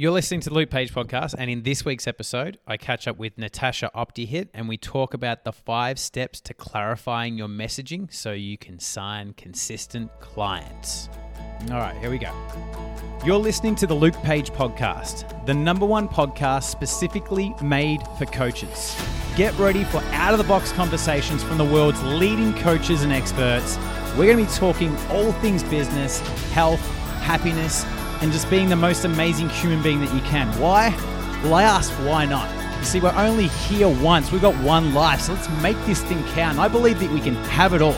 You're listening to the Luke Page podcast, and in this week's episode, I catch up with Natascha Op De Hipt and we talk about the five steps to clarifying your messaging so you can sign consistent clients. All right, here we go. You're listening to the Luke Page podcast, the number one podcast specifically made for coaches. Get ready for out of the box conversations from the world's leading coaches and experts. We're going to be talking all things business, health, happiness, and just being the most amazing human being that you can. Why? Well, I ask, why not? You see, we're only here once. We've got one life, so let's make this thing count. And I believe that we can have it all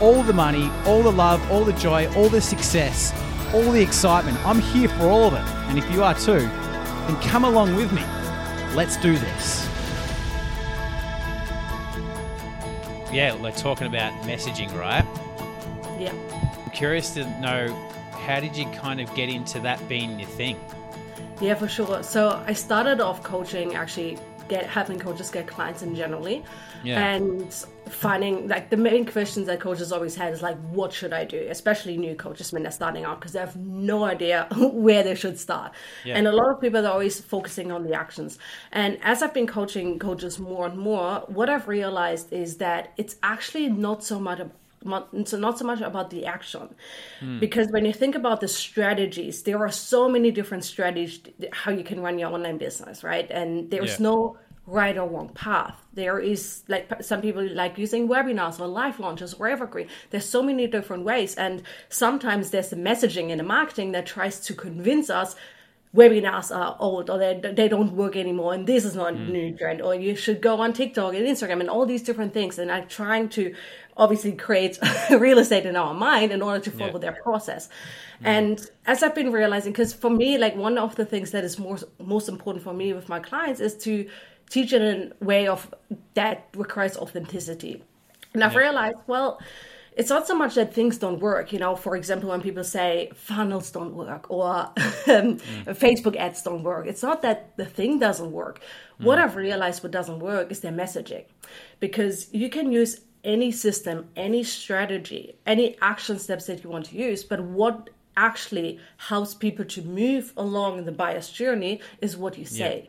all the money, all the love, all the joy, all the success, all the excitement. I'm here for all of it. And if you are too, then come along with me. Let's do this. Yeah, we're talking about messaging, right? Yeah. I'm curious to know how did you kind of get into that being your thing? Yeah, for sure. So I started off coaching actually get helping coaches get clients in generally Yeah. and finding like the main questions that coaches always had is like what should i do especially new coaches when they're starting out because they have no idea where they should start Yeah. and a lot of people are always focusing on the actions and as i've been coaching coaches more and more what i've realized is that it's actually not so much so not so much about the action. Hmm. Because when you think about the strategies there are so many different strategies how you can run your online business right? And there's Yeah. no right or wrong path. There is like some people like using webinars or live launches or evergreen. There's so many different ways. And sometimes there's the messaging in the marketing that tries to convince us webinars are old or they, they don't work anymore and this is not a new trend or you should go on tiktok and instagram and all these different things. And i'm trying to obviously create real estate in our mind in order to follow Yeah. their process. And as i've been realizing because for me like one of the things that is most most important for me with my clients is to teach in a way of that requires authenticity. And i've Yeah. realized well it's not so much that things don't work you know. For example when people say funnels don't work or um, facebook ads don't work it's not that the thing doesn't work. What i've realized what doesn't work is their messaging. Because you can use any system any strategy any action steps that you want to use but what actually helps people to move along the buyer's journey is what you say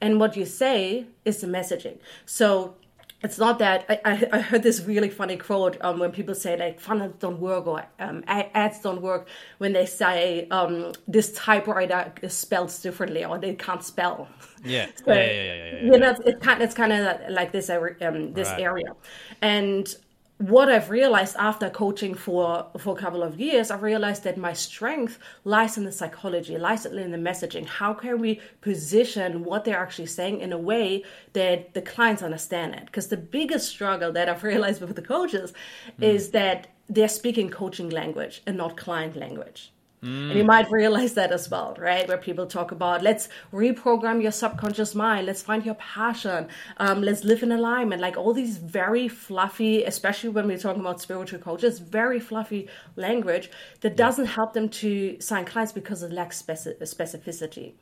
and what you say is the messaging. So it's not that I, I, I heard this really funny quote um, when people say like funnels don't work or um, ads don't work when they say um, this typewriter is spelled differently or they can't spell. Yeah. So, yeah, yeah, yeah, yeah, yeah, you know, it's kind, it's kind of like this area, um, this Right. area, and what I've realized after coaching for for a couple of years, I've realized that my strength lies in the psychology, lies in the messaging. How can we position what they're actually saying in a way that the clients understand it? Because the biggest struggle that I've realized with the coaches hmm. is that they're speaking coaching language and not client language. And you might realize that as well, right? Where people talk about let's reprogram your subconscious mind, let's find your passion, um, let's live in alignment. Like all these very fluffy, especially when we're talking about spiritual coaches, very fluffy language that doesn't help them to sign clients because it lacks speci- specificity.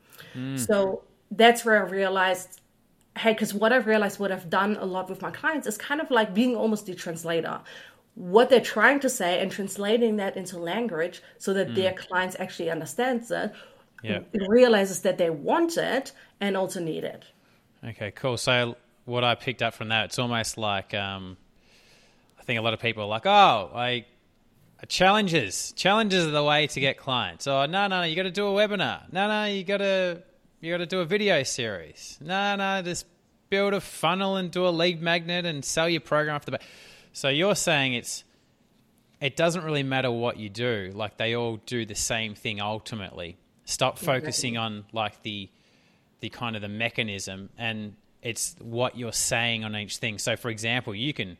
So that's where I realized hey, because what I've realized, what I've done a lot with my clients is kind of like being almost the translator. What they're trying to say and translating that into language so that their clients actually understands it, Yeah. realizes that they want it and also need it. Okay, cool. So what I picked up from that, it's almost like um, I think a lot of people are like, oh, like challenges. Challenges are the way to get clients. Oh, no, no, you got to do a webinar. No, no, you got to you got to do a video series. No, no, just build a funnel and do a lead magnet and sell your program off the bat. So you're saying it's it doesn't really matter what you do. Like they all do the same thing ultimately. Stop focusing on like the the kind of the mechanism and it's what you're saying on each thing. So for example, you can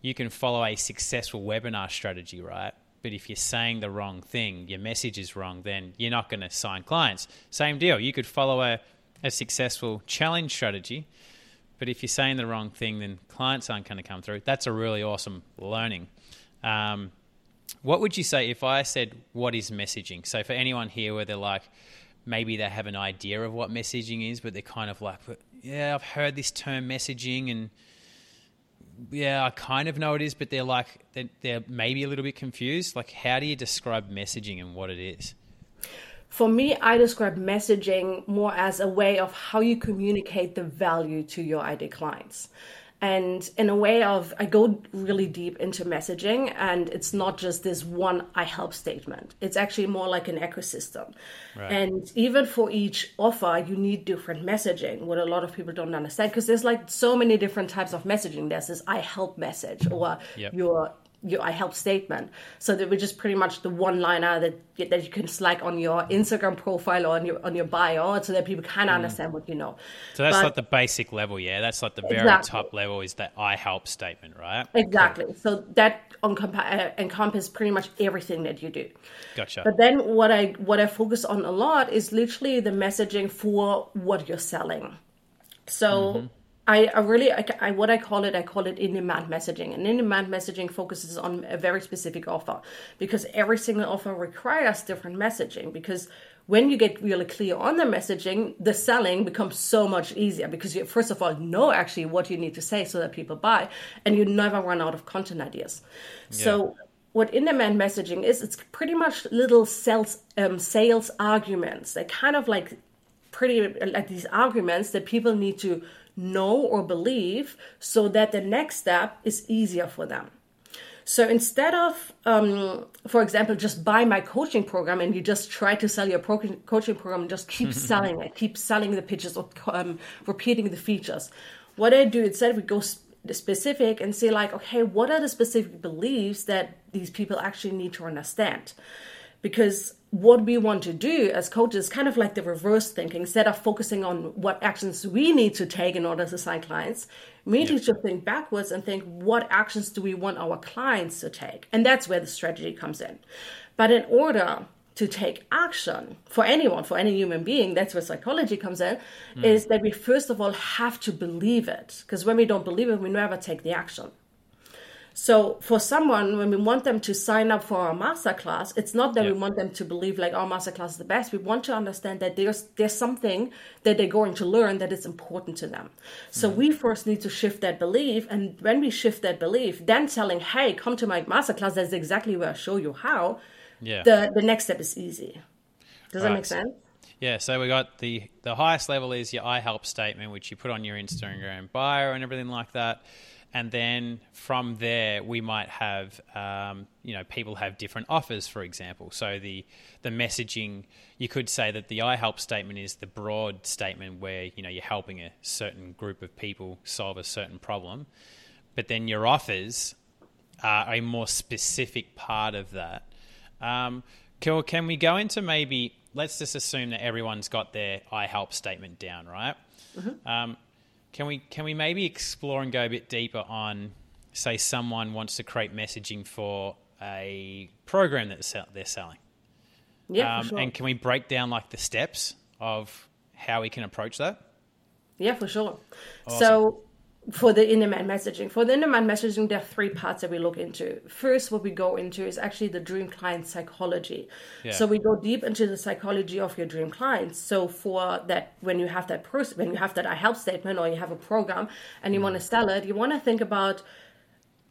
you can follow a successful webinar strategy, right? But if you're saying the wrong thing, your message is wrong, then you're not going to sign clients. Same deal. You could follow a, a successful challenge strategy, but if you're saying the wrong thing, then clients aren't going to come through. That's a really awesome learning. Um, what would you say if I said, What is messaging? So, for anyone here where they're like, maybe they have an idea of what messaging is, but they're kind of like, Yeah, I've heard this term messaging and yeah, I kind of know it is, but they're like, they're, they're maybe a little bit confused. Like, how do you describe messaging and what it is? For me, I describe messaging more as a way of how you communicate the value to your ideal clients. And in a way of, I go really deep into messaging, and it's not just this one I help statement. It's actually more like an ecosystem. Right. And even for each offer, you need different messaging, what a lot of people don't understand, because there's like so many different types of messaging. There's this I help message, or yep. your your I help statement. So that was just pretty much the one liner that that you can slide on your Instagram profile or on your on your bio, so that people can mm. understand what you know. So that's but, like the basic level, yeah. That's like the very exactly. top level is that I help statement, right? Exactly. Cool. So that uh, encompasses pretty much everything that you do. Gotcha. But then what I what I focus on a lot is literally the messaging for what you're selling. So. Mm-hmm I, I really, I, I, what I call it, I call it in-demand messaging. And in-demand messaging focuses on a very specific offer because every single offer requires different messaging. Because when you get really clear on the messaging, the selling becomes so much easier because you first of all know actually what you need to say so that people buy, and you never run out of content ideas. Yeah. So what in-demand messaging is, it's pretty much little sales um, sales arguments. They kind of like pretty like these arguments that people need to know or believe so that the next step is easier for them. So instead of, um, for example, just buy my coaching program and you just try to sell your pro- coaching program and just keep selling it, keep selling the pitches or um, repeating the features. What I do instead, we go specific and say like, okay, what are the specific beliefs that these people actually need to understand? Because what we want to do as coaches kind of like the reverse thinking instead of focusing on what actions we need to take in order to sign clients we need to think backwards and think what actions do we want our clients to take? And that's where the strategy comes in. But in order to take action for anyone for any human being that's where psychology comes in mm. is that we first of all have to believe it. Because when we don't believe it we never take the action so for someone, when we want them to sign up for our masterclass, it's not that we want them to believe like our masterclass is the best. We want to understand that there's there's something that they're going to learn that is important to them. So mm-hmm. we first need to shift that belief, and when we shift that belief, then telling, "Hey, come to my masterclass. That's exactly where I show you how." Yeah. The the next step is easy. Does right. that make sense? Yeah, so we got the the highest level is your I help statement, which you put on your Instagram bio and everything like that and then from there we might have um, you know people have different offers for example. So the the messaging you could say that the i help statement is the broad statement where you know you're helping a certain group of people solve a certain problem. But then your offers are a more specific part of that. Um, can, can we go into maybe let's just assume that everyone's got their i help statement down right? Mm-hmm. um, can we can we maybe explore and go a bit deeper on, say, someone wants to create messaging for a program that they're selling? Yeah, um, sure. And can we break down like the steps of how we can approach that? Yeah, for sure. Awesome. So for the in-demand messaging. For the in-demand messaging, there are three parts that we look into. First, what we go into is actually the dream client psychology. Yeah. So we go deep into the psychology of your dream clients. So for that, when you have that person, when you have that I help statement, or you have a program and you mm. want to sell it, you want to think about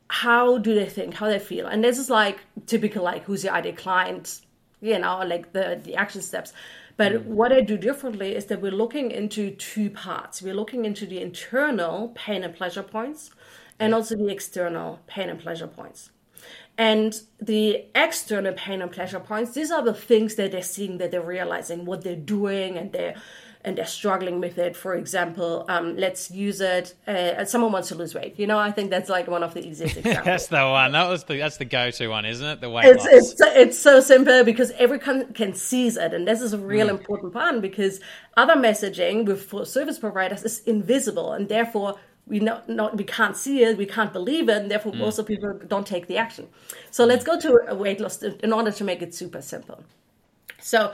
how do they think, how they feel, and this is like typical, like who's your ideal client, you know, like the the action steps. But what I do differently is that we're looking into two parts. We're looking into the internal pain and pleasure points and also the external pain and pleasure points. And the external pain and pleasure points, these are the things that they're seeing, that they're realizing, what they're doing, and they're and they're struggling with it. For example, um, let's use it. Uh, someone wants to lose weight. You know, I think that's like one of the easiest examples. that's the one. That was the that's the go-to one, isn't it? The weight it's, loss. It's it's so simple because everyone can seize it, and this is a real mm. important part because other messaging with for service providers is invisible, and therefore we not, not we can't see it, we can't believe it, and therefore mm. most of people don't take the action. So mm. let's go to a weight loss in order to make it super simple. So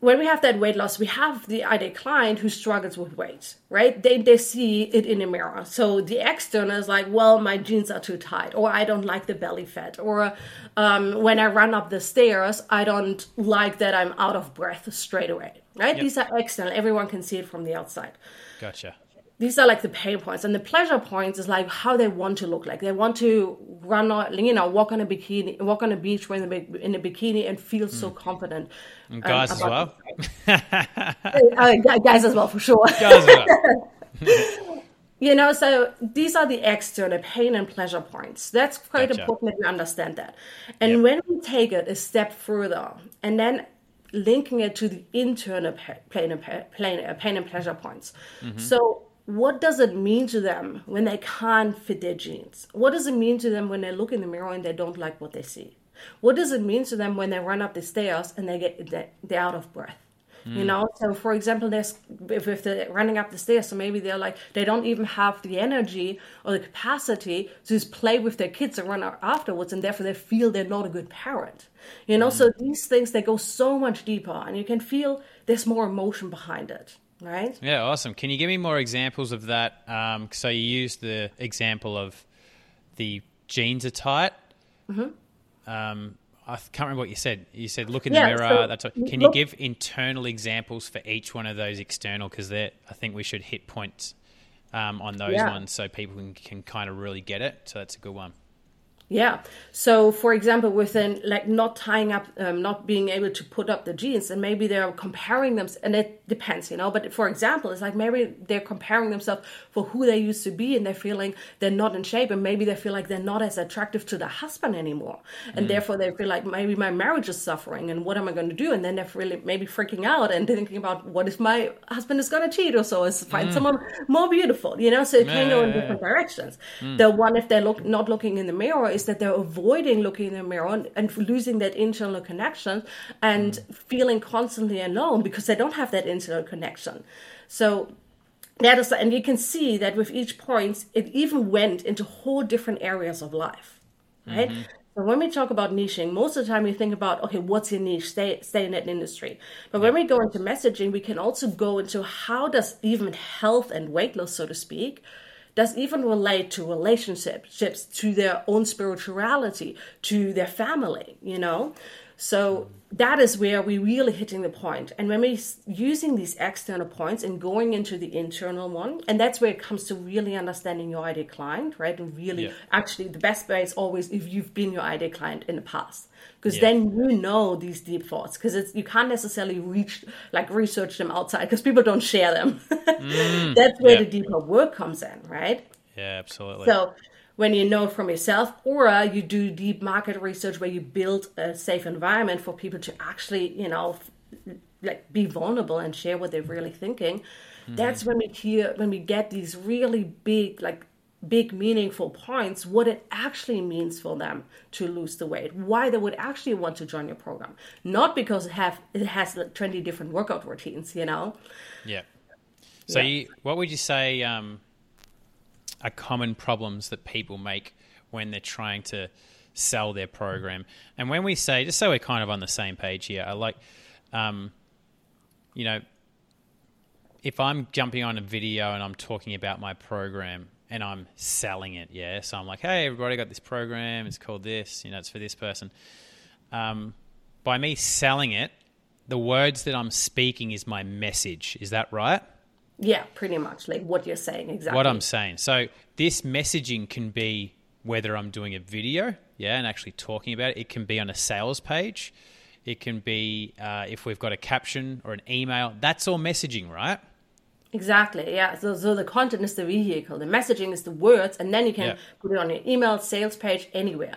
when we have that weight loss, we have the ideal client who struggles with weight, right? They they see it in the mirror. So the external is like, well, my jeans are too tight, or I don't like the belly fat, or um, when I run up the stairs, I don't like that I'm out of breath straight away, right? Yep. These are external. Everyone can see it from the outside. Gotcha. These are like the pain points and the pleasure points is like how they want to look like they want to run on you know walk on a bikini walk on a beach in a, in a bikini and feel so confident And guys as well. uh, guys as well for sure guys as well. you know so these are the external pain and pleasure points that's quite Gotcha. important that we understand that and Yep. when we take it a step further and then linking it to the internal pain and, uh, pain and pleasure points Mm-hmm. so what does it mean to them when they can't fit their jeans what does it mean to them when they look in the mirror and they don't like what they see? What does it mean to them when they run up the stairs and they get they- they're out of breath? You know so for example there's if, if they're running up the stairs so maybe they're like they don't even have the energy or the capacity to just play with their kids and run out afterwards and therefore they feel they're not a good parent. You know so mm. these things they go so much deeper and you can feel there's more emotion behind it right Yeah, awesome. Can you give me more examples of that? Um, so you used the example of the jeans are tight. Mm-hmm. Um, I can't remember what you said. You said look in Yeah, the mirror. so that's what, can you give internal examples for each one of those external? Because I think we should hit points um, on those Yeah. ones so people can, can kind of really get it. So that's a good one. Yeah. So, for example, within like not tying up, um, not being able to put up the jeans, and maybe they're comparing them, and it depends, you know. But for example, it's like maybe they're comparing themselves for who they used to be, and they're feeling they're not in shape, and maybe they feel like they're not as attractive to their husband anymore, and mm. therefore they feel like maybe my marriage is suffering, and what am I going to do? And then they're really maybe freaking out and thinking about what if my husband is going to cheat or so, is find mm. someone more beautiful, you know. So it can go in Yeah, yeah, different directions. Mm. The one, if they're look, not looking in the mirror, is that they're avoiding looking in the mirror and, and losing that internal connection and feeling constantly alone because they don't have that internal connection. So that is, and you can see that with each point, it even went into whole different areas of life, right? Mm-hmm. So when we talk about niching, most of the time we think about, okay, what's your niche? Stay, stay in that industry. But when we go into messaging, we can also go into how does even health and weight loss, so to speak, does even relate to relationships, to their own spirituality, to their family, you know? So that is where we're really hitting the point. And when we're using these external points and going into the internal one, and that's where it comes to really understanding your ideal client, right? And really, Yeah. actually, the best way is always if you've been your ideal client in the past. Because Yeah. then you know these deep thoughts. Because it's you can't necessarily reach like research them outside because people don't share them. Mm, that's where yeah. the deeper work comes in, right? Yeah, absolutely. So when you know it from yourself, or uh, you do deep market research where you build a safe environment for people to actually, you know, f- like be vulnerable and share what they're really thinking. That's when we hear when we get these really big, like big meaningful points, what it actually means for them to lose the weight, why they would actually want to join your program, not because it have it has like, twenty different workout routines, you know. Yeah. So, Yeah. You, what would you say um, are common problems that people make when they're trying to sell their program? And when we say, just so we're kind of on the same page here, I like, um, you know, if I'm jumping on a video and I'm talking about my program and I'm selling it, yeah, so I'm like, hey, everybody got this program, it's called this, you know, it's for this person. Um, by me selling it, the words that I'm speaking is my message. Is that right? Yeah, pretty much like what you're saying exactly. What I'm saying. So this messaging can be whether I'm doing a video, yeah, and actually talking about it. It can be on a sales page. It can be uh, if we've got a caption or an email. That's all messaging, right? Exactly. Yeah. So, so the content is the vehicle, the messaging is the words, and then you can Yeah. put it on your email, sales page, anywhere.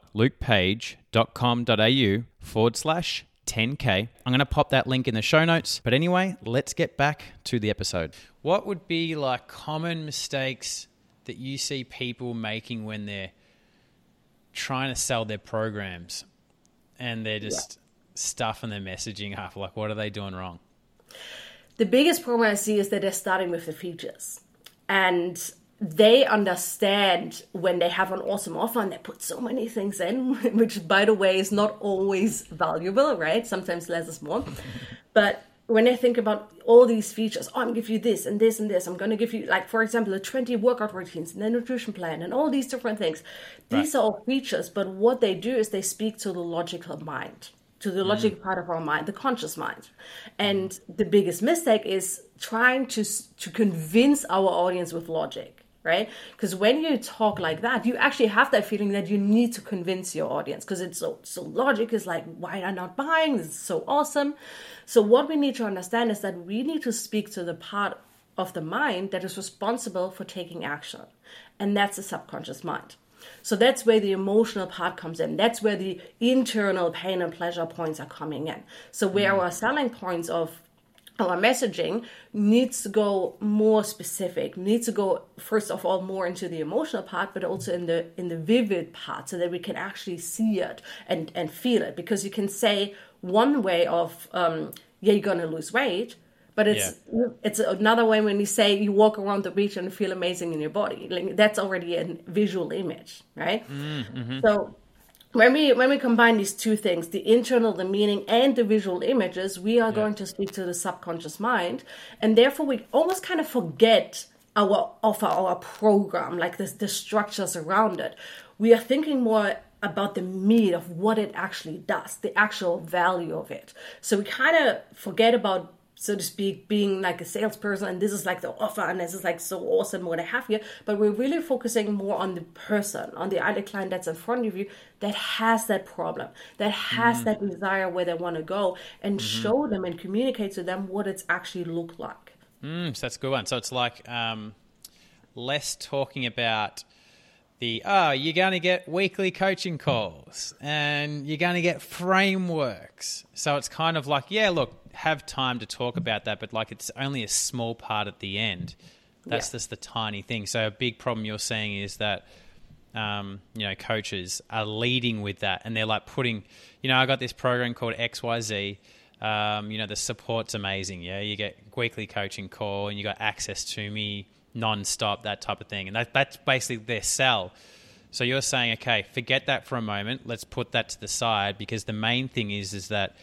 www.lukepage.com.au forward slash 10K. I'm going to pop that link in the show notes. But anyway, let's get back to the episode. What would be like common mistakes that you see people making when they're trying to sell their programs and they're just stuffing their messaging up? Like, what are they doing wrong? The biggest problem I see is that they're starting with the features. And they understand when they have an awesome offer and they put so many things in, which by the way is not always valuable, right? Sometimes less is more. but when they think about all these features, oh, I'm gonna give you this and this and this, I'm gonna give you like for example the 20 workout routines and the nutrition plan and all these different things. These right. are all features, but what they do is they speak to the logical mind to the logic mm. part of our mind, the conscious mind. And the biggest mistake is trying to to convince our audience with logic right? Because when you talk like that, you actually have that feeling that you need to convince your audience because it's so so logic is like, why I not buying? This is so awesome. So what we need to understand is that we need to speak to the part of the mind that is responsible for taking action. And that's the subconscious mind. So that's where the emotional part comes in. That's where the internal pain and pleasure points are coming in. So where mm. our selling points of our messaging needs to go more specific needs to go first of all more into the emotional part but also in the in the vivid part so that we can actually see it and and feel it because you can say one way of um, yeah you're gonna lose weight but it's yeah. it's another way when you say you walk around the beach and feel amazing in your body like that's already a visual image right mm-hmm. so when we when we combine these two things the internal the meaning and the visual images we are yeah. going to speak to the subconscious mind and therefore we almost kind of forget our of our program like this the structures around it we are thinking more about the meat of what it actually does the actual value of it so we kind of forget about so to speak, being like a salesperson, and this is like the offer, and this is like so awesome what I have here. But we're really focusing more on the person, on the other client that's in front of you that has that problem, that has mm-hmm. that desire where they want to go, and mm-hmm. show them and communicate to them what it's actually look like. Mm, so that's a good one. So it's like um, less talking about the oh you're going to get weekly coaching calls and you're going to get frameworks so it's kind of like yeah look have time to talk about that, but like it's only a small part at the end. That's yeah. just the tiny thing. So a big problem you're seeing is that um, you know coaches are leading with that, and they're like putting, you know, I got this program called X Y Z. Um, you know, the support's amazing. Yeah, you get weekly coaching call, and you got access to me non-stop, that type of thing, and that, that's basically their sell. So you're saying, okay, forget that for a moment. Let's put that to the side because the main thing is is that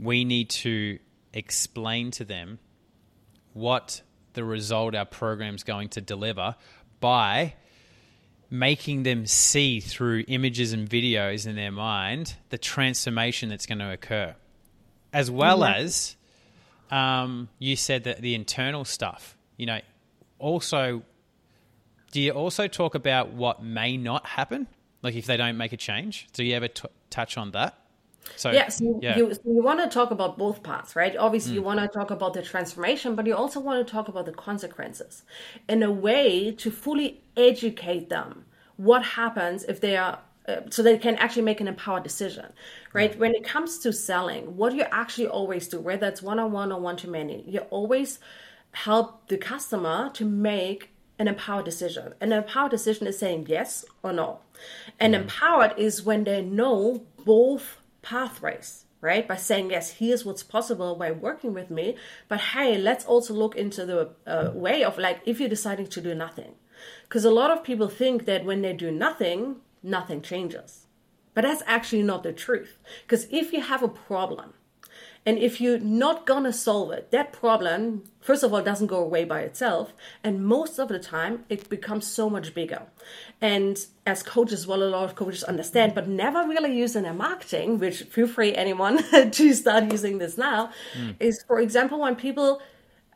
we need to explain to them what the result our program is going to deliver by making them see through images and videos in their mind the transformation that's going to occur. As well yeah. as um, you said that the internal stuff, you know, also, do you also talk about what may not happen? Like if they don't make a change? Do you ever t- touch on that? So yeah, so yeah. you so you want to talk about both parts, right? Obviously, mm. you want to talk about the transformation, but you also want to talk about the consequences in a way to fully educate them what happens if they are uh, so they can actually make an empowered decision right? right when it comes to selling what you actually always do whether it's one-on-one or one-to-many you always help the customer to make an empowered decision an empowered decision is saying yes or no and mm. empowered is when they know both pathways right? By saying yes here's what's possible by working with me. But hey let's also look into the uh, way of like if you're deciding to do nothing. Because a lot of people think that when they do nothing nothing changes. But that's actually not the truth. Because if you have a problem and if you're not gonna solve it, that problem, first of all, doesn't go away by itself. And most of the time, it becomes so much bigger. And as coaches, well, a lot of coaches understand, but never really use in their marketing, which feel free anyone to start using this now, mm. is for example, when people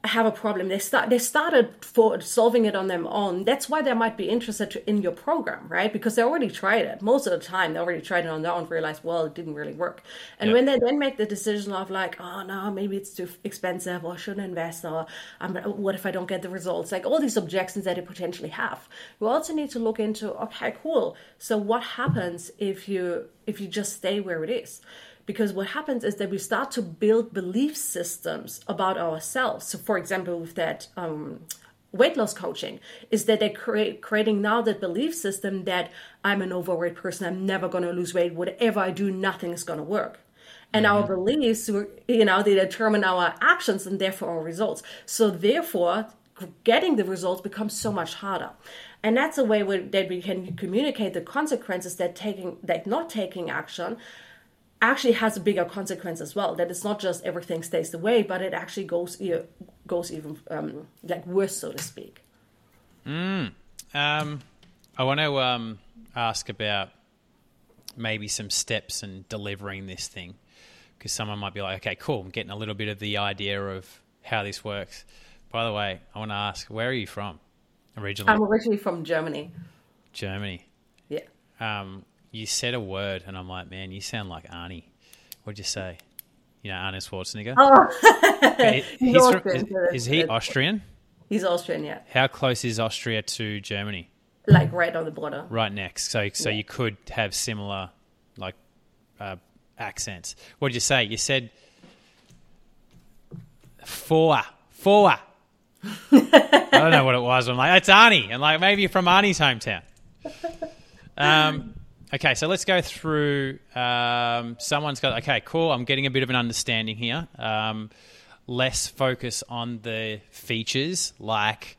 have a problem. They start they started for solving it on their own. That's why they might be interested to, in your program right? Because they already tried it. Most of the time they already tried it on their own realized well it didn't really work. And yep. when they then make the decision of like oh no maybe it's too expensive or I shouldn't invest or um, what if i don't get the results? Like all these objections that they potentially have. We also need to look into okay cool. So what happens if you if you just stay where it is because what happens is that we start to build belief systems about ourselves. So for example with that um, weight loss coaching is that they're create, creating now that belief system that i'm an overweight person i'm never going to lose weight whatever i do nothing is going to work. And mm-hmm. our beliefs you know they determine our actions and therefore our results. So therefore getting the results becomes so much harder. And that's a way where, that we can communicate the consequences that taking that not taking action actually has a bigger consequence as well that it's not just everything stays the way but it actually goes goes even um, like worse so to speak mm. um, i want to um, ask about maybe some steps in delivering this thing because someone might be like okay cool i'm getting a little bit of the idea of how this works by the way, I want to ask, where are you from originally? I'm originally from Germany. Germany. Yeah. Um, you said a word, and I'm like, man, you sound like Arnie. What'd you say? You know, Arnold Schwarzenegger. Oh, he's from, is, is, he Austrian? He's Austrian, yeah. How close is Austria to Germany? Like right on the border. Right next. So, so yeah. you could have similar, like, uh, accents. What did you say? You said four, four. I don't know what it was. I'm like, it's Arnie, and like maybe you're from Arnie's hometown. Um, okay, so let's go through. Um, someone's got okay, cool. I'm getting a bit of an understanding here. Um, less focus on the features like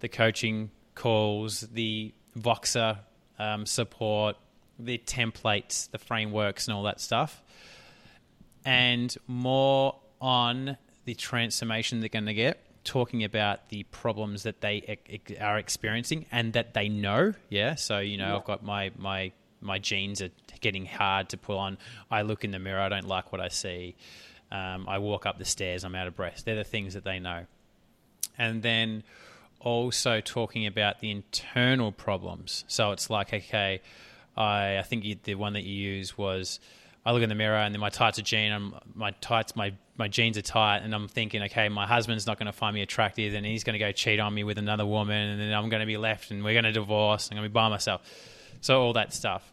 the coaching calls, the Voxer um, support, the templates, the frameworks, and all that stuff, and more on the transformation they're going to get talking about the problems that they are experiencing and that they know. Yeah. So, you know, yeah. I've got my, my, my jeans are getting hard to pull on. I look in the mirror. I don't like what I see. Um, I walk up the stairs. I'm out of breath. They're the things that they know. And then also talking about the internal problems. So it's like, okay, I, I think you, the one that you use was I look in the mirror and then my tights are jean. and my tights, my my jeans are tight, and I'm thinking, okay, my husband's not going to find me attractive, and he's going to go cheat on me with another woman, and then I'm going to be left, and we're going to divorce, and I'm going to be by myself. So all that stuff.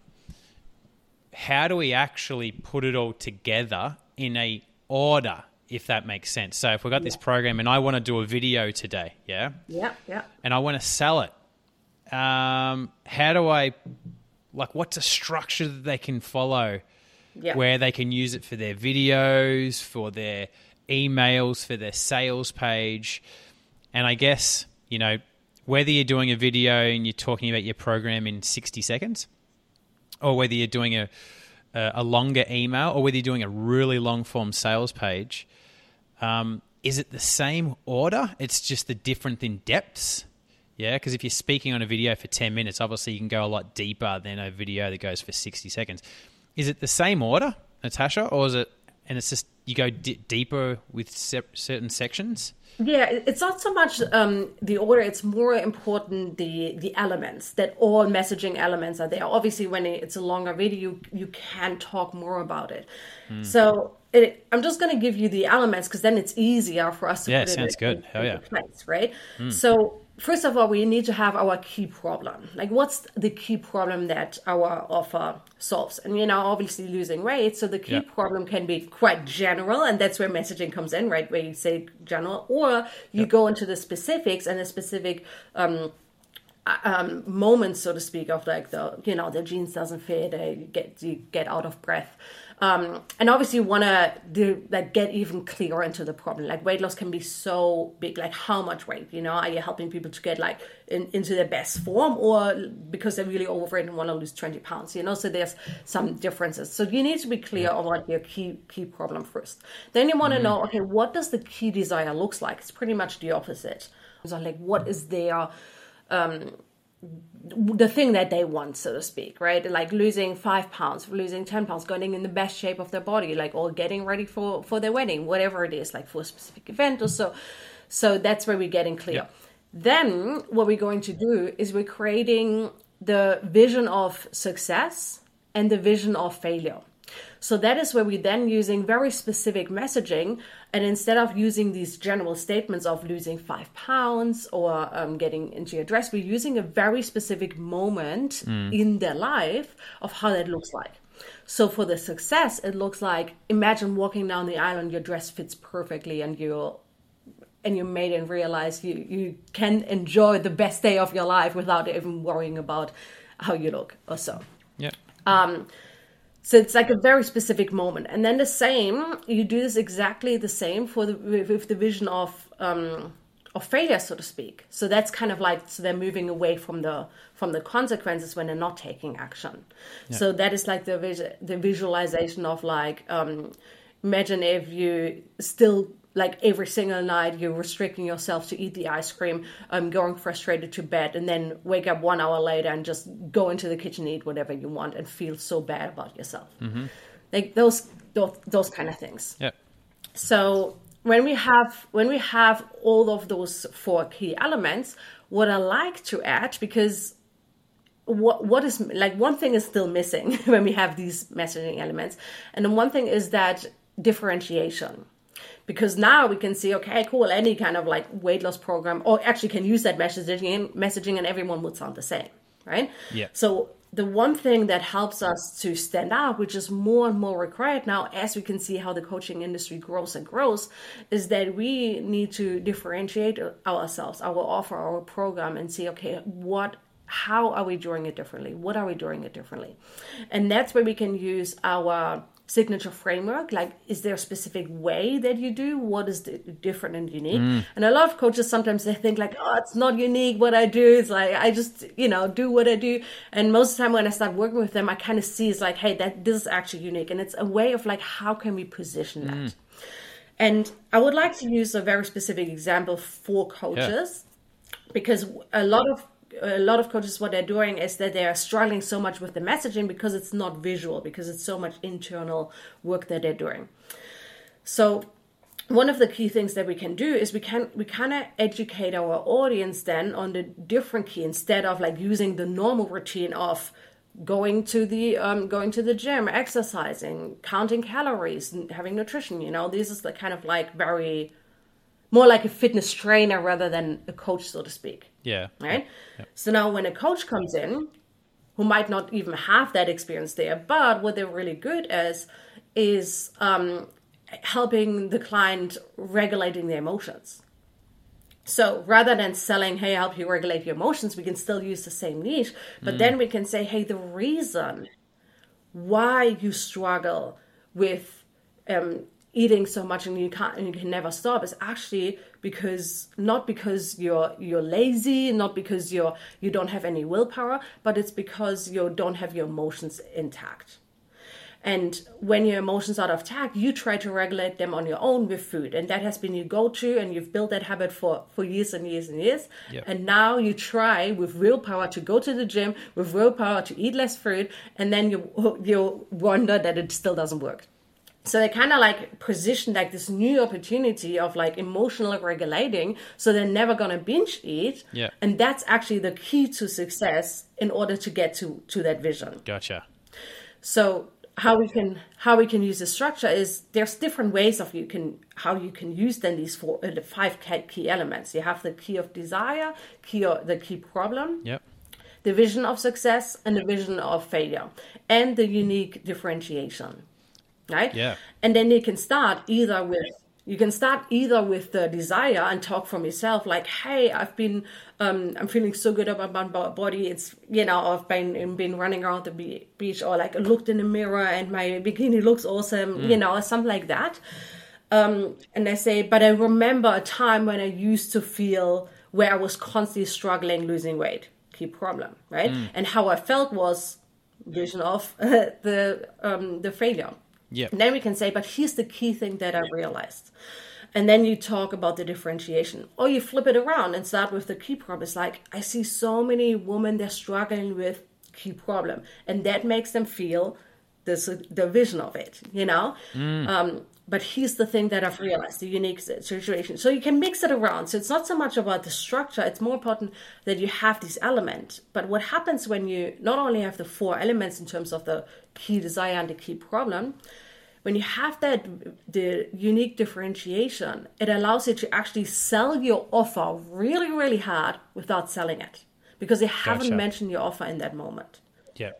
How do we actually put it all together in a order, if that makes sense? So if we've got yeah. this program, and I want to do a video today, yeah, yeah, yeah, and I want to sell it. Um, how do I, like, what's a structure that they can follow? yeah. where they can use it for their videos, for their emails, for their sales page. And I guess, you know, whether you're doing a video and you're talking about your program in 60 seconds, or whether you're doing a, a longer email, or whether you're doing a really long form sales page, um, is it the same order? It's just the different in depths. Yeah, because if you're speaking on a video for 10 minutes, obviously you can go a lot deeper than a video that goes for 60 seconds. Is it the same order, Natascha, or is it? And it's just you go d- deeper with se- certain sections. Yeah, it's not so much um, the order; it's more important the the elements that all messaging elements are there. Obviously, when it's a longer video, you, you can talk more about it. Mm. So it, I'm just going to give you the elements because then it's easier for us to yeah, put sounds it good. In, Hell yeah. place, right? Mm. So first of all, we need to have our key problem. Like, what's the key problem that our offer solves? And, you know, obviously losing weight. So the key yeah. problem can be quite general, and that's where messaging comes in, right? Where you say general, or you yep. go into the specifics and the specific, um, um, moments, so to speak, of like the you know the jeans doesn't fit, uh, you get you get out of breath, um, and obviously, you want to do like get even clearer into the problem. Like weight loss can be so big. Like how much weight? You know, are you helping people to get like in, into their best form, or because they're really overweight and want to lose twenty pounds? You know, so there's some differences. So you need to be clear on what your key key problem first. Then you want to mm-hmm. know, okay, what does the key desire looks like? It's pretty much the opposite. So like, what is their um, the thing that they want, so to speak, right? Like losing five pounds, losing 10 pounds, getting in the best shape of their body, like, or getting ready for, for their wedding, whatever it is, like for a specific event or so. So that's where we're getting clear. Yeah. Then what we're going to do is we're creating the vision of success and the vision of failure. So that is where we then using very specific messaging, and instead of using these general statements of losing five pounds or um, getting into your dress, we're using a very specific moment mm. in their life of how that looks like. So for the success, it looks like imagine walking down the aisle and your dress fits perfectly, and you and you made and realize you you can enjoy the best day of your life without even worrying about how you look or so. Yeah. Um, so it's like a very specific moment. And then the same, you do this exactly the same for the with the vision of um, of failure, so to speak. So that's kind of like so they're moving away from the from the consequences when they're not taking action. Yeah. So that is like the the visualization of like um, imagine if you still like every single night you're restricting yourself to eat the ice cream, um, going frustrated to bed, and then wake up one hour later and just go into the kitchen, eat whatever you want, and feel so bad about yourself. Mm-hmm. Like those, those, those kind of things. Yeah. So when we have when we have all of those four key elements, what I like to add because what what is like one thing is still missing when we have these messaging elements, and then one thing is that differentiation because now we can see okay cool any kind of like weight loss program or actually can use that messaging messaging and everyone would sound the same right? Yeah. So the one thing that helps us to stand out which is more and more required now as we can see how the coaching industry grows and grows is that we need to differentiate ourselves our offer our program and see okay what how are we doing it differently? What are we doing it differently? And that's where we can use our signature framework like is there a specific way that you do what is different and unique mm. and a lot of coaches sometimes they think like oh it's not unique what i do it's like i just you know do what i do and most of the time when i start working with them i kind of see it's like hey that this is actually unique and it's a way of like how can we position that mm. and i would like to use a very specific example for coaches yeah. because a lot of a lot of coaches what they're doing is that they are struggling so much with the messaging because it's not visual because it's so much internal work that they're doing. So one of the key things that we can do is we can we kind of educate our audience then on the different key instead of like using the normal routine of going to the um, going to the gym exercising counting calories having nutrition you know? This is the kind of like very more like a fitness trainer rather than a coach so to speak yeah. Right? Yeah. So now when a coach comes in, who might not even have that experience there, but what they're really good as is um, helping the client regulating their emotions. So rather than selling, hey, I help you regulate your emotions, we can still use the same niche, but mm. then we can say, hey, the reason why you struggle with um, eating so much and you can't and you can never stop is actually because not because you're you're lazy not because you're you don't have any willpower but it's because you don't have your emotions intact. And when your emotions are out of tact you try to regulate them on your own with food. And that has been your go-to and you've built that habit for for years and years and years. Yep. and now you try with willpower to go to the gym with willpower to eat less food and then you you wonder that it still doesn't work so they kind of like position like this new opportunity of like emotional regulating so they're never going to binge eat. Yeah. And that's actually the key to success in order to get to to that vision. Gotcha. So how we can how we can use the structure is there's different ways of you can how you can use then these four uh, the five key elements. You have the key of desire key of the key problem yep. the vision of success and the vision of failure and the unique differentiation right? Yeah. And then you can start either with you can start either with the desire and talk from yourself like hey i've been um, i'm feeling so good about my body it's you know i've been been running around the beach or like looked in the mirror and my bikini looks awesome mm. you know or something like that um, and i say but i remember a time when i used to feel where i was constantly struggling losing weight key problem right mm. and how i felt was vision of the um, the failure yeah. then we can say, but here's the key thing that I realized. And then you talk about the differentiation. Or you flip it around and start with the key problem. It's like, I see so many women, they're struggling with key problem. And that makes them feel this, the vision of it, you know? Mm. Um, but here's the thing that I've realized the unique situation. So you can mix it around. So it's not so much about the structure, it's more important that you have these elements. But what happens when you not only have the four elements in terms of the key desire and the key problem, when you have that the unique differentiation, it allows you to actually sell your offer really, really hard without selling it because you haven't gotcha. mentioned your offer in that moment. Yeah.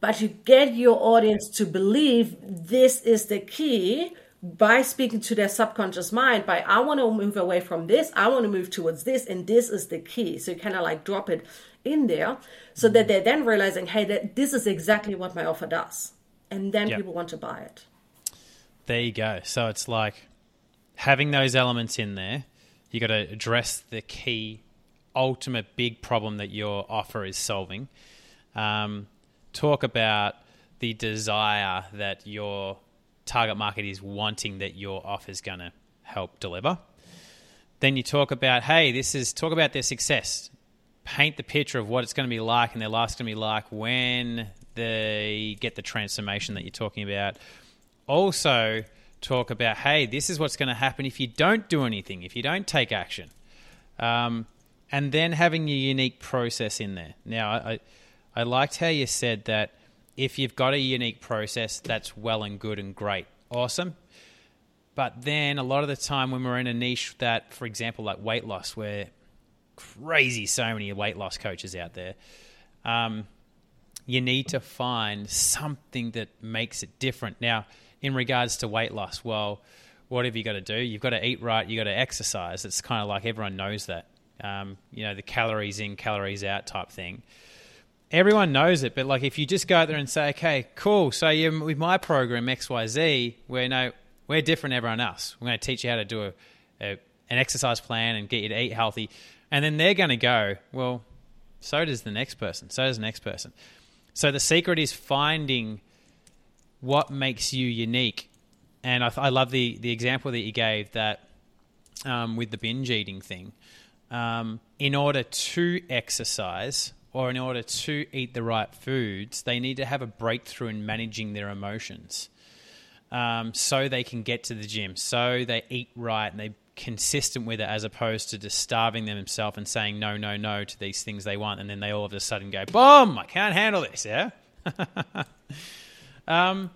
But you get your audience to believe this is the key by speaking to their subconscious mind by i want to move away from this i want to move towards this and this is the key so you kind of like drop it in there so that they're then realizing hey that this is exactly what my offer does and then yep. people want to buy it there you go so it's like having those elements in there You got to address the key, ultimate big problem that your offer is solving. Um, talk about the desire that your target market is wanting that your offer is going to help deliver. Then you talk about, hey, this is talk about their success. Paint the picture of what it's going to be like and their life's going to be like when they get the transformation that you're talking about. Also, talk about, hey, this is what's going to happen if you don't do anything, if you don't take action. Um, and then having your unique process in there. Now, I, I liked how you said that if you've got a unique process, that's well and good and great. Awesome. But then a lot of the time when we're in a niche that, for example, like weight loss, where crazy so many weight loss coaches out there, um, you need to find something that makes it different. Now, in regards to weight loss, well, what have you got to do? You've got to eat right. You've got to exercise. It's kind of like everyone knows that. Um, you know, the calories in, calories out type thing. Everyone knows it, but like if you just go out there and say, okay, cool. So you with my program X Y Z, where no, we're different everyone else. We're going to teach you how to do a, a, an exercise plan and get you to eat healthy, and then they're going to go, well, so does the next person. So does the next person. So the secret is finding what makes you unique. And I, I love the the example that you gave that um, with the binge eating thing. Um, in order to exercise or in order to eat the right foods, they need to have a breakthrough in managing their emotions. Um, so they can get to the gym, so they eat right and they're consistent with it as opposed to just starving themselves and saying no, no, no to these things they want, and then they all of a sudden go, boom, I can't handle this, yeah? um,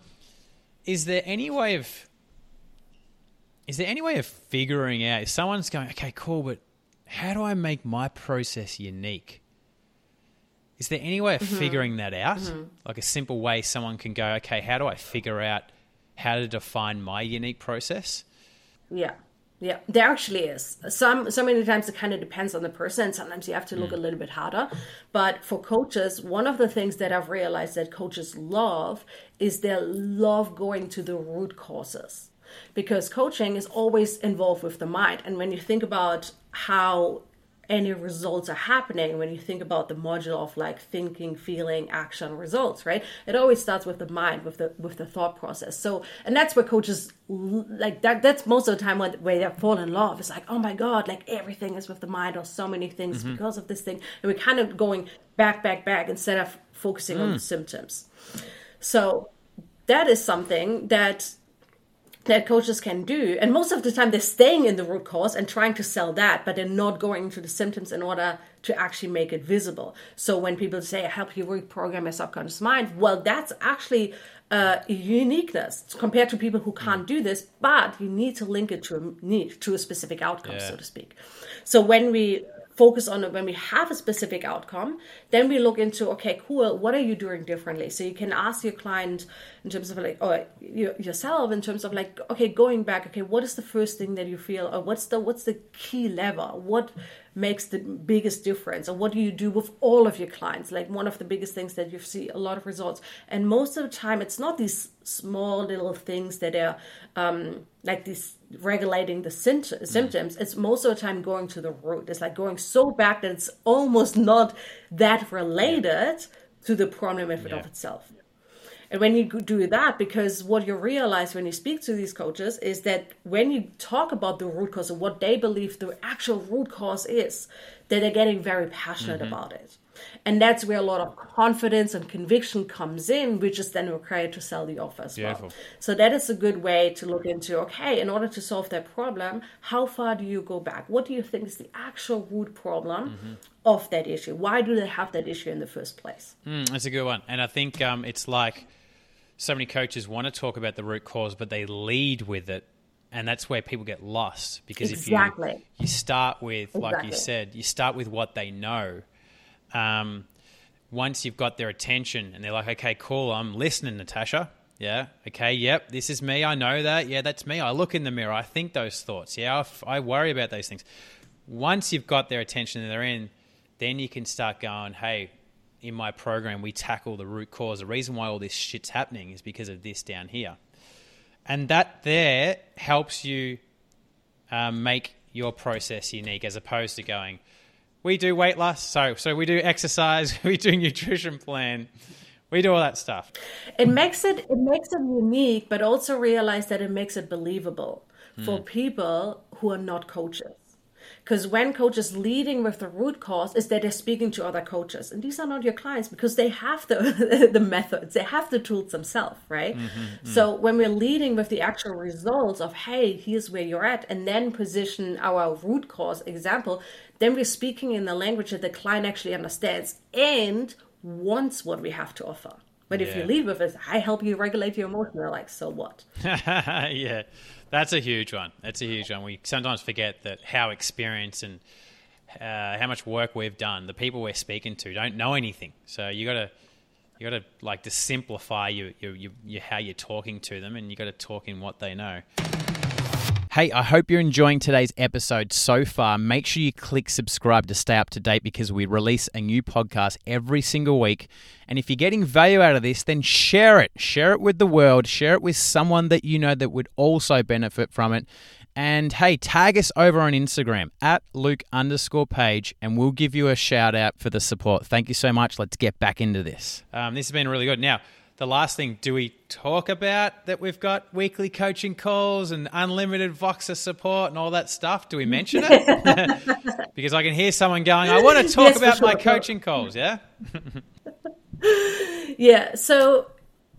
is there any way of is there any way of figuring out if someone's going, okay, cool, but how do I make my process unique? Is there any way of mm-hmm. figuring that out? Mm-hmm. Like a simple way someone can go, okay, how do I figure out how to define my unique process? Yeah. Yeah, there actually is. Some so many times it kind of depends on the person. Sometimes you have to look mm. a little bit harder. But for coaches, one of the things that I've realized that coaches love is they love going to the root causes. Because coaching is always involved with the mind. And when you think about how any results are happening when you think about the module of like thinking feeling action results right? It always starts with the mind with the with the thought process. So and that's where coaches like that that's most of the time when, where they fall in love. It's like oh my god like everything is with the mind or so many things mm-hmm. because of this thing. And we're kind of going back back back instead of focusing mm. on the symptoms. So that is something that that coaches can do. And most of the time, they're staying in the root cause and trying to sell that, but they're not going into the symptoms in order to actually make it visible. So when people say, I help you reprogram your subconscious mind, well, that's actually uh, a uniqueness compared to people who can't do this, but you need to link it to a need, to a specific outcome, yeah. so to speak. So when we focus on it when we have a specific outcome then we look into okay cool what are you doing differently? So you can ask your client in terms of like or yourself in terms of like okay going back okay what is the first thing that you feel or what's the what's the key lever? What makes the biggest difference or what do you do with all of your clients like one of the biggest things that you see a lot of results and most of the time it's not these small little things that are um, like this regulating the mm. symptoms it's most of the time going to the root it's like going so back that it's almost not that related yeah. to the problem of, yeah. of itself and when you do that, because what you realize when you speak to these coaches is that when you talk about the root cause of what they believe the actual root cause is, that they're getting very passionate mm-hmm. about it. And that's where a lot of confidence and conviction comes in, which is then required to sell the offer as Beautiful. well. So that is a good way to look into okay, in order to solve that problem, how far do you go back? What do you think is the actual root problem mm-hmm. of that issue? Why do they have that issue in the first place? Mm, that's a good one. And I think um, it's like so many coaches want to talk about the root cause, but they lead with it. And that's where people get lost because exactly. if you you start with, exactly. like you said, you start with what they know. Um, once you've got their attention and they're like, okay, cool, I'm listening, Natascha. Yeah. Okay. Yep. This is me. I know that. Yeah, that's me. I look in the mirror. I think those thoughts. Yeah. I, I worry about those things. Once you've got their attention and they're in, then you can start going, hey, in my program, we tackle the root cause. The reason why all this shit's happening is because of this down here. And that there helps you um, make your process unique as opposed to going, we do weight loss, so so we do exercise, we do nutrition plan, we do all that stuff. It makes it it makes it unique, but also realize that it makes it believable for hmm. people who are not coaches. Because when coaches leading with the root cause is that they're speaking to other coaches, and these are not your clients because they have the the methods, they have the tools themselves, right? Mm-hmm, mm-hmm. So when we're leading with the actual results of hey, here's where you're at, and then position our root cause example, then we're speaking in the language that the client actually understands and wants what we have to offer. But if you Yeah. lead with it, I help you regulate your emotion, they're like, so what? yeah, that's a huge one. That's a huge one. We sometimes forget that how experienced and uh, how much work we've done, the people we're speaking to don't know anything. So you gotta you gotta like to simplify your, your, your, your how you're talking to them, and you gotta talk in what they know. Hey, I hope you're enjoying today's episode so far. Make sure you click subscribe to stay up to date because we release a new podcast every single week. And if you're getting value out of this, then share it. Share it with the world. Share it with someone that you know that would also benefit from it. And hey, tag us over on Instagram at Luke underscore page, and we'll give you a shout out for the support. Thank you so much. Let's get back into this. Um, this has been really good. Now, the last thing, do we talk about that we've got weekly coaching calls and unlimited Voxer support and all that stuff? Do we mention it? because I can hear someone going, I want to talk Yes, about my coaching calls, yeah? Yeah. So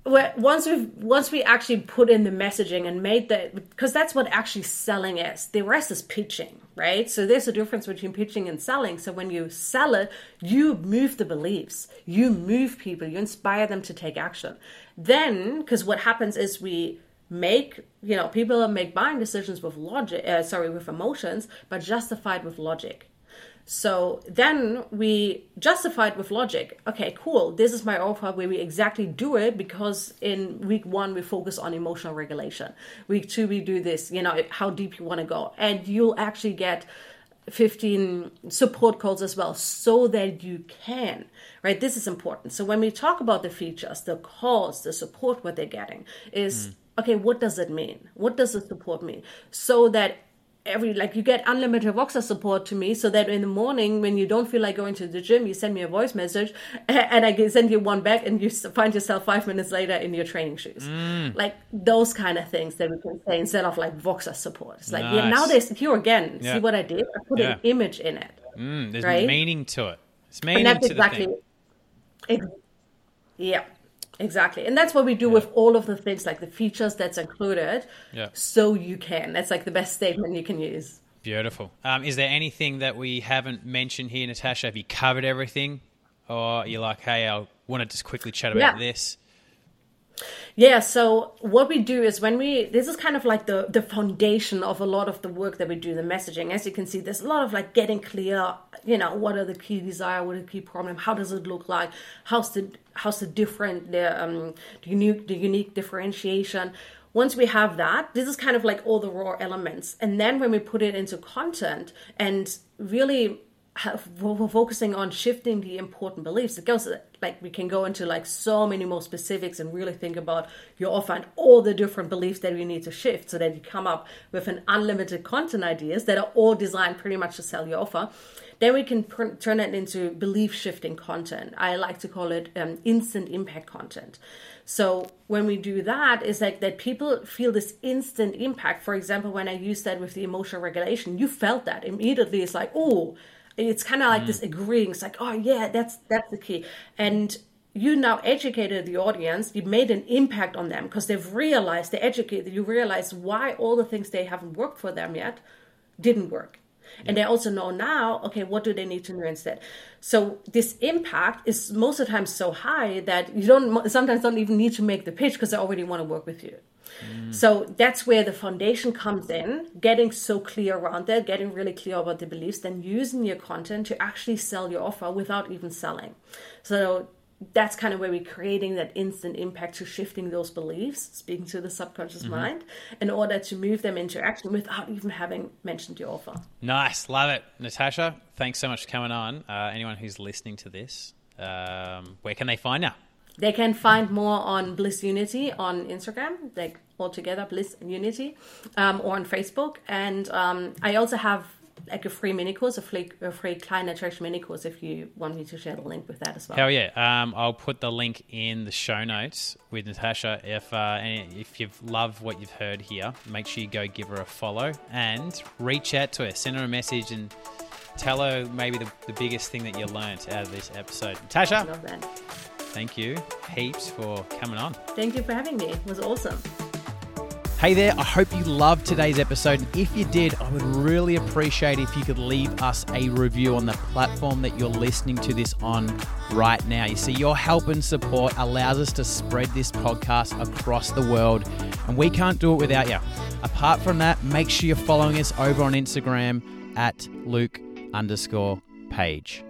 once we have once we actually put in the messaging and made that because that's what actually selling is. The rest is pitching, right? So there's a difference between pitching and selling. So when you sell it, you move the beliefs, you move people, you inspire them to take action. Then, because what happens is we make you know people make buying decisions with logic uh, sorry with emotions but justified with logic so then we justified with logic. Okay, cool. This is my offer where we exactly do it because in week one we focus on emotional regulation. Week two we do this. You know how deep you want to go, and you'll actually get 15 support calls as well so that you can right this is important so when we talk about the features the calls the support what they're getting is mm. okay what does it mean what does the support mean so that every like you get unlimited Voxer support to me so that in the morning when you don't feel like going to the gym you send me a voice message and I can send you one back and you find yourself five minutes later in your training shoes like those kind of things that we can say instead of like Voxer support it's like yeah now Nice. there's here again Yeah. see what I did I put Yeah. an image in it Mm, there's Right? meaning to it. It's and meaning that's to the exactly yeah exactly and that's what we do with all of the things like the features that's included Yeah. so you can that's like the best statement you can use Beautiful. Um, is there anything that we haven't mentioned here, Natascha? Have you covered everything? Or you're like, hey, I want to just quickly chat about Yeah. this? Yeah, so what we do is when we this is kind of like the the foundation of a lot of the work that we do, the messaging. As you can see, there's a lot of like getting clear, you know, what are the key desire, what are the key problem, how does it look like, how's the how's the different the um the unique the unique differentiation. Once we have that, this is kind of like all the raw elements. And then when we put it into content and really we're focusing on shifting the important beliefs. It goes like we can go into like so many more specifics and really think about your offer and all the different beliefs that we need to shift so that you come up with an unlimited content ideas that are all designed pretty much to sell your offer. Then we can pr- turn it into belief shifting content. I like to call it um, instant impact content. So when we do that, it's like that people feel this instant impact. For example, when I use that with the emotional regulation, you felt that immediately. It's like, oh, it's kind of like this mm. agreeing. It's like, oh yeah, that's that's the key. And you now educated the audience. You made an impact on them because they've realized they educated. You realize why all the things they haven't worked for them yet didn't work. And they also know now, okay, what do they need to know instead? So this impact is most of the time so high that you don't sometimes don't even need to make the pitch because they already want to work with you. So that's where the foundation comes in, getting so clear around that, getting really clear about the beliefs, then using your content to actually sell your offer without even selling. So that's kind of where we're creating that instant impact to shifting those beliefs, speaking to the subconscious mind, in order to move them into action without even having mentioned your offer. Nice. Love it. Natascha, thanks so much for coming on. Uh, anyone who's listening to this, um, where can they find you? They can find more on Bliss Unity on Instagram, like all together, Bliss Unity, um, or on Facebook. And um, I also have like a free mini course, a free, a free client attraction mini course. If you want me to share the link with that as well. Hell yeah! Um, I'll put the link in the show notes with Natascha. If uh, if you've loved what you've heard here, make sure you go give her a follow and reach out to her, send her a message, and tell her maybe the, the biggest thing that you learnt out of this episode. Natascha, Love that. Thank you heaps for coming on. Thank you for having me. It was awesome. Hey there, I hope you loved today's episode. And if you did, I would really appreciate if you could leave us a review on the platform that you're listening to this on right now. You see, your help and support allows us to spread this podcast across the world, and we can't do it without you. Apart from that, make sure you're following us over on Instagram at Luke underscore page.